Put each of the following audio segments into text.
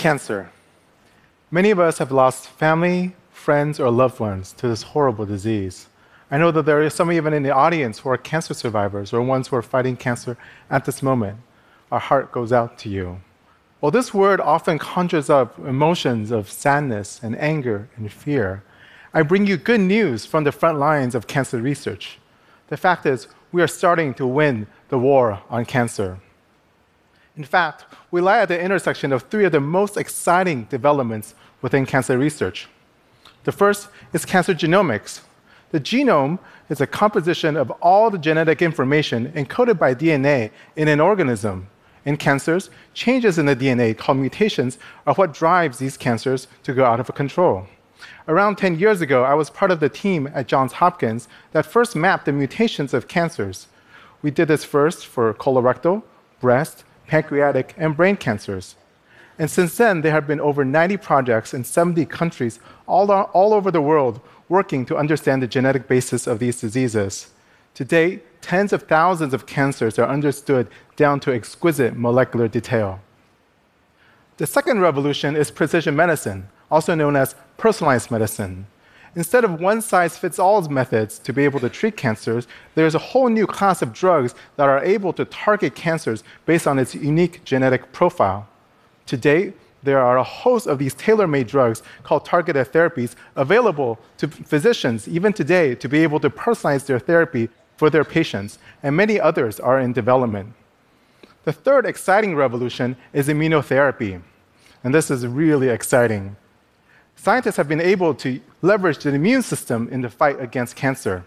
Cancer. Many of us have lost family, friends, or loved ones to this horrible disease. I know that there are some even in the audience who are cancer survivors or ones who are fighting cancer at this moment. Our heart goes out to you. Well, this word often conjures up emotions of sadness and anger and fear. I bring you good news from the front lines of cancer research. The fact is, we are starting to win the war on cancer. In fact, we lie at the intersection of three of the most exciting developments within cancer research. The first is cancer genomics. The genome is a composition of all the genetic information encoded by DNA in an organism. In cancers, changes in the DNA called mutations are what drives these cancers to go out of control. Around 10 years ago, I was part of the team at Johns Hopkins that first mapped the mutations of cancers. We did this first for colorectal, breast, pancreatic, and brain cancers. And since then, there have been over 90 projects in 70 countries all, all over the world working to understand the genetic basis of these diseases. To date, tens of thousands of cancers are understood down to exquisite molecular detail. The second revolution is precision medicine, also known as personalized medicine. Instead of one size fits all methods to be able to treat cancers, there's a whole new class of drugs that are able to target cancers based on its unique genetic profile. To date, there are a host of these tailor made drugs called targeted therapies available to physicians, even today, to be able to personalize their therapy for their patients, and many others are in development. The third exciting revolution is immunotherapy, and this is really exciting scientists have been able to leverage the immune system in the fight against cancer.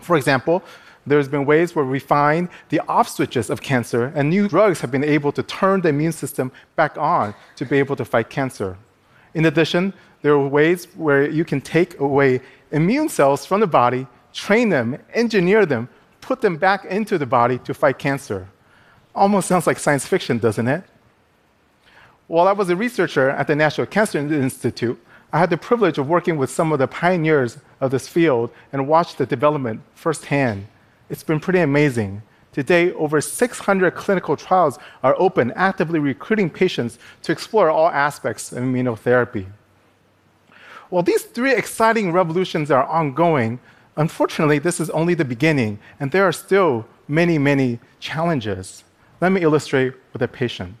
For example, there's been ways where we find the off switches of cancer, and new drugs have been able to turn the immune system back on to be able to fight cancer. In addition, there are ways where you can take away immune cells from the body, train them, engineer them, put them back into the body to fight cancer. Almost sounds like science fiction, doesn't it? While I was a researcher at the National Cancer Institute, I had the privilege of working with some of the pioneers of this field and watched the development firsthand. It's been pretty amazing. Today, over 600 clinical trials are open, actively recruiting patients to explore all aspects of immunotherapy. While these three exciting revolutions are ongoing, unfortunately, this is only the beginning, and there are still many, many challenges. Let me illustrate with a patient.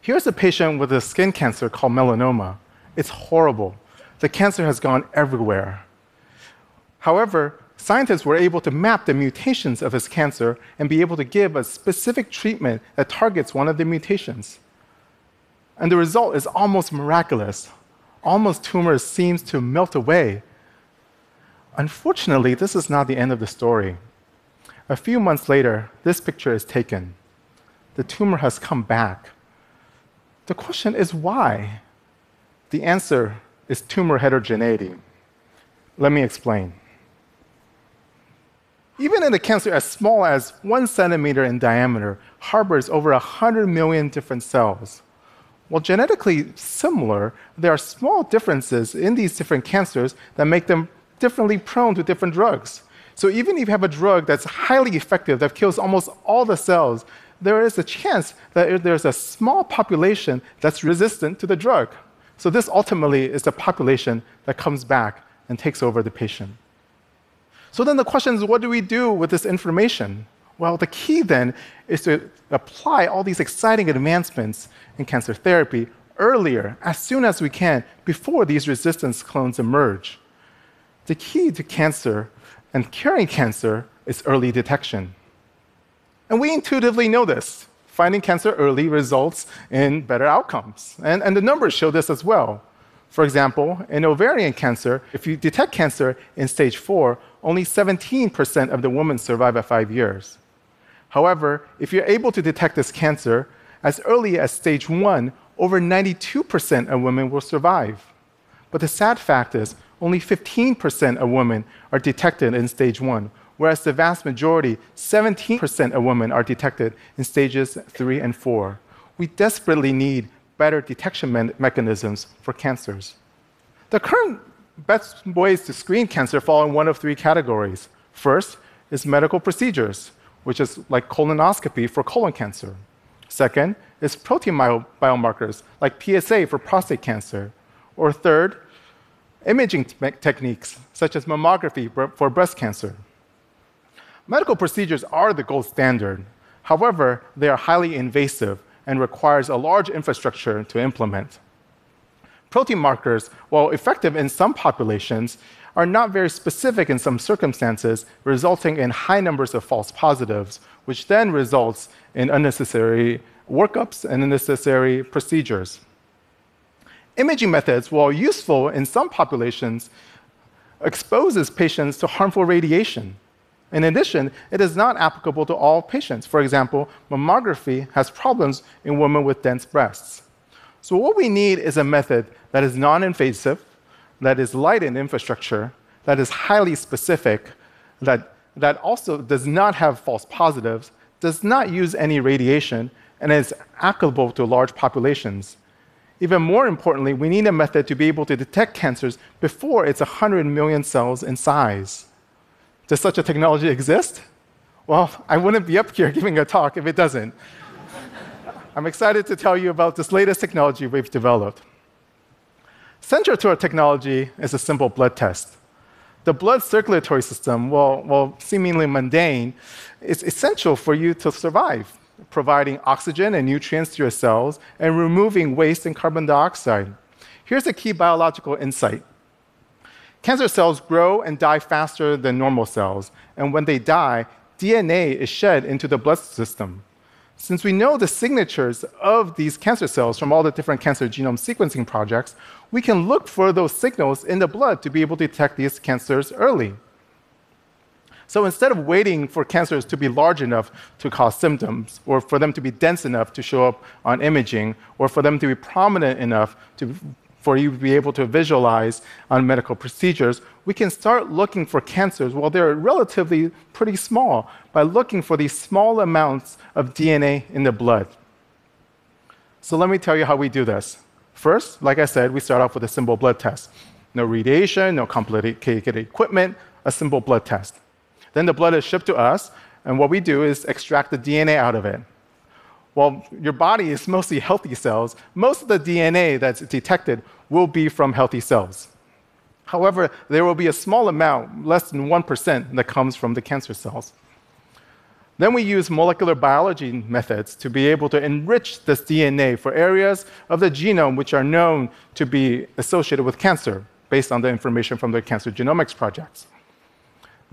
Here's a patient with a skin cancer called melanoma. It's horrible. The cancer has gone everywhere. However, scientists were able to map the mutations of his cancer and be able to give a specific treatment that targets one of the mutations. And the result is almost miraculous. Almost tumor seems to melt away. Unfortunately, this is not the end of the story. A few months later, this picture is taken. The tumor has come back. The question is why? The answer is tumor heterogeneity. Let me explain. Even in a cancer as small as one centimeter in diameter, harbors over 100 million different cells. While genetically similar, there are small differences in these different cancers that make them differently prone to different drugs. So even if you have a drug that's highly effective, that kills almost all the cells, there is a chance that there's a small population that's resistant to the drug. So, this ultimately is the population that comes back and takes over the patient. So, then the question is what do we do with this information? Well, the key then is to apply all these exciting advancements in cancer therapy earlier, as soon as we can, before these resistance clones emerge. The key to cancer and curing cancer is early detection. And we intuitively know this finding cancer early results in better outcomes. And, and the numbers show this as well. For example, in ovarian cancer, if you detect cancer in stage four, only 17% of the women survive at five years. However, if you're able to detect this cancer as early as stage one, over 92% of women will survive. But the sad fact is, only 15% of women are detected in stage one, whereas the vast majority, 17% of women, are detected in stages three and four. We desperately need better detection me- mechanisms for cancers. The current best ways to screen cancer fall in one of three categories. First is medical procedures, which is like colonoscopy for colon cancer. Second is protein biomarkers like PSA for prostate cancer. Or third, imaging techniques such as mammography for breast cancer. Medical procedures are the gold standard. However, they are highly invasive and requires a large infrastructure to implement. Protein markers, while effective in some populations, are not very specific in some circumstances, resulting in high numbers of false positives, which then results in unnecessary workups and unnecessary procedures. Imaging methods, while useful in some populations, exposes patients to harmful radiation. In addition, it is not applicable to all patients. For example, mammography has problems in women with dense breasts. So what we need is a method that is non-invasive, that is light in infrastructure, that is highly specific, that, that also does not have false positives, does not use any radiation, and is applicable to large populations. Even more importantly, we need a method to be able to detect cancers before it's 100 million cells in size. Does such a technology exist? Well, I wouldn't be up here giving a talk if it doesn't. I'm excited to tell you about this latest technology we've developed. Central to our technology is a simple blood test. The blood circulatory system, while, while seemingly mundane, is essential for you to survive providing oxygen and nutrients to your cells, and removing waste and carbon dioxide. Here's a key biological insight cancer cells grow and die faster than normal cells, and when they die, DNA is shed into the blood system. Since we know the signatures of these cancer cells from all the different cancer genome sequencing projects, we can look for those signals in the blood to be able to detect these cancers early. So instead of waiting for cancers to be large enough to cause symptoms, or for them to be dense enough to show up on imaging, or for them to be prominent enough to, for you to be able to visualize on medical procedures, we can start looking for cancers while they're relatively pretty small by looking for these small amounts of DNA in the blood. So let me tell you how we do this. First, like I said, we start off with a simple blood test. No radiation, no complicated equipment, a simple blood test. Then the blood is shipped to us, and what we do is extract the DNA out of it. While your body is mostly healthy cells, most of the DNA that's detected will be from healthy cells. However, there will be a small amount, less than 1%, that comes from the cancer cells. Then we use molecular biology methods to be able to enrich this DNA for areas of the genome which are known to be associated with cancer, based on the information from the cancer genomics projects.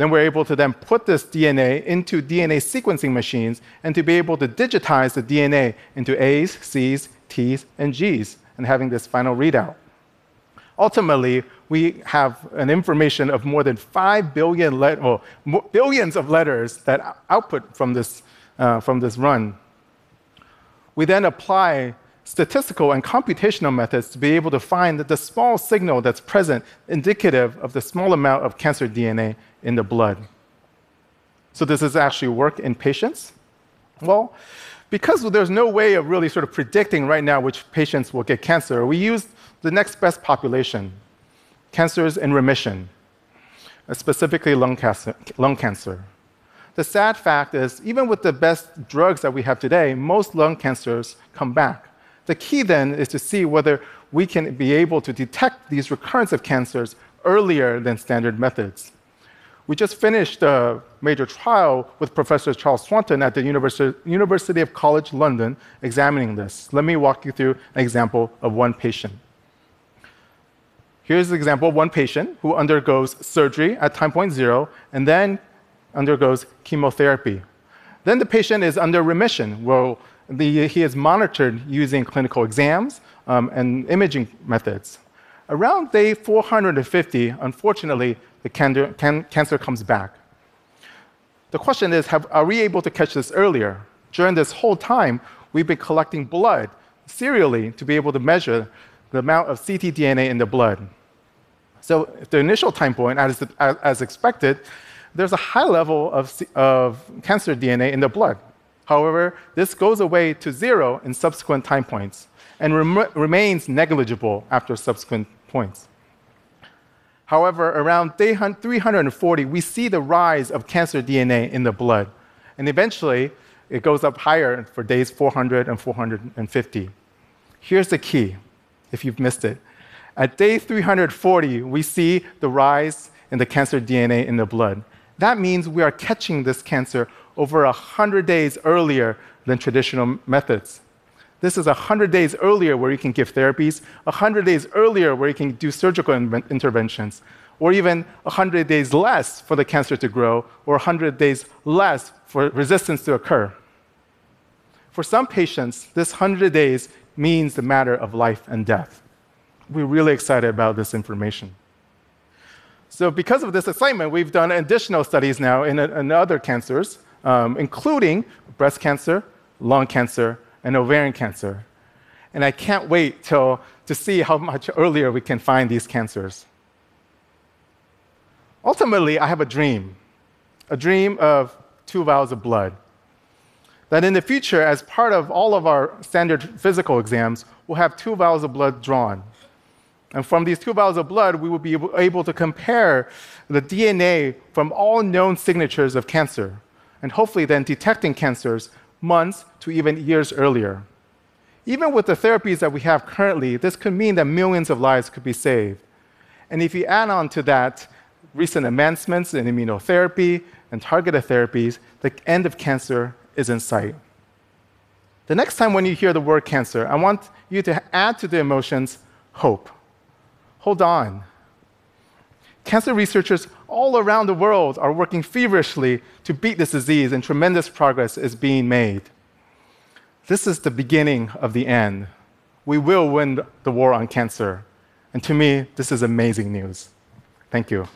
Then we're able to then put this DNA into DNA sequencing machines and to be able to digitize the DNA into A's, C's, T's, and G's, and having this final readout. Ultimately, we have an information of more than 5 billion well, billions of letters that output from this, uh, from this run. We then apply statistical and computational methods to be able to find the small signal that's present indicative of the small amount of cancer DNA in the blood. So, does this actually work in patients? Well, because there's no way of really sort of predicting right now which patients will get cancer, we used the next best population cancers in remission, uh, specifically lung cancer, lung cancer. The sad fact is, even with the best drugs that we have today, most lung cancers come back. The key then is to see whether we can be able to detect these recurrence of cancers earlier than standard methods. We just finished a major trial with Professor Charles Swanton at the University, of College London examining this. Let me walk you through an example of one patient. Here's an example of one patient who undergoes surgery at time point zero and then undergoes chemotherapy. Then the patient is under remission, where the, he is monitored using clinical exams um, and imaging methods. Around day 450, unfortunately, the can- can- cancer comes back. The question is have, are we able to catch this earlier? During this whole time, we've been collecting blood serially to be able to measure the amount of ctDNA in the blood. So, at the initial time point, as, as expected, there's a high level of, of cancer DNA in the blood. However, this goes away to zero in subsequent time points and rem- remains negligible after subsequent points. However, around day 340, we see the rise of cancer DNA in the blood. And eventually, it goes up higher for days 400 and 450. Here's the key, if you've missed it. At day 340, we see the rise in the cancer DNA in the blood. That means we are catching this cancer over 100 days earlier than traditional methods. This is 100 days earlier where you can give therapies, 100 days earlier where you can do surgical interventions, or even 100 days less for the cancer to grow, or 100 days less for resistance to occur. For some patients, this 100 days means the matter of life and death. We're really excited about this information. So, because of this excitement, we've done additional studies now in, in other cancers, um, including breast cancer, lung cancer, and ovarian cancer. And I can't wait till, to see how much earlier we can find these cancers. Ultimately, I have a dream a dream of two vials of blood. That in the future, as part of all of our standard physical exams, we'll have two vials of blood drawn. And from these two vials of blood, we will be able to compare the DNA from all known signatures of cancer, and hopefully then detecting cancers months to even years earlier. Even with the therapies that we have currently, this could mean that millions of lives could be saved. And if you add on to that recent advancements in immunotherapy and targeted therapies, the end of cancer is in sight. The next time when you hear the word cancer, I want you to add to the emotions hope. Hold on. Cancer researchers all around the world are working feverishly to beat this disease, and tremendous progress is being made. This is the beginning of the end. We will win the war on cancer. And to me, this is amazing news. Thank you.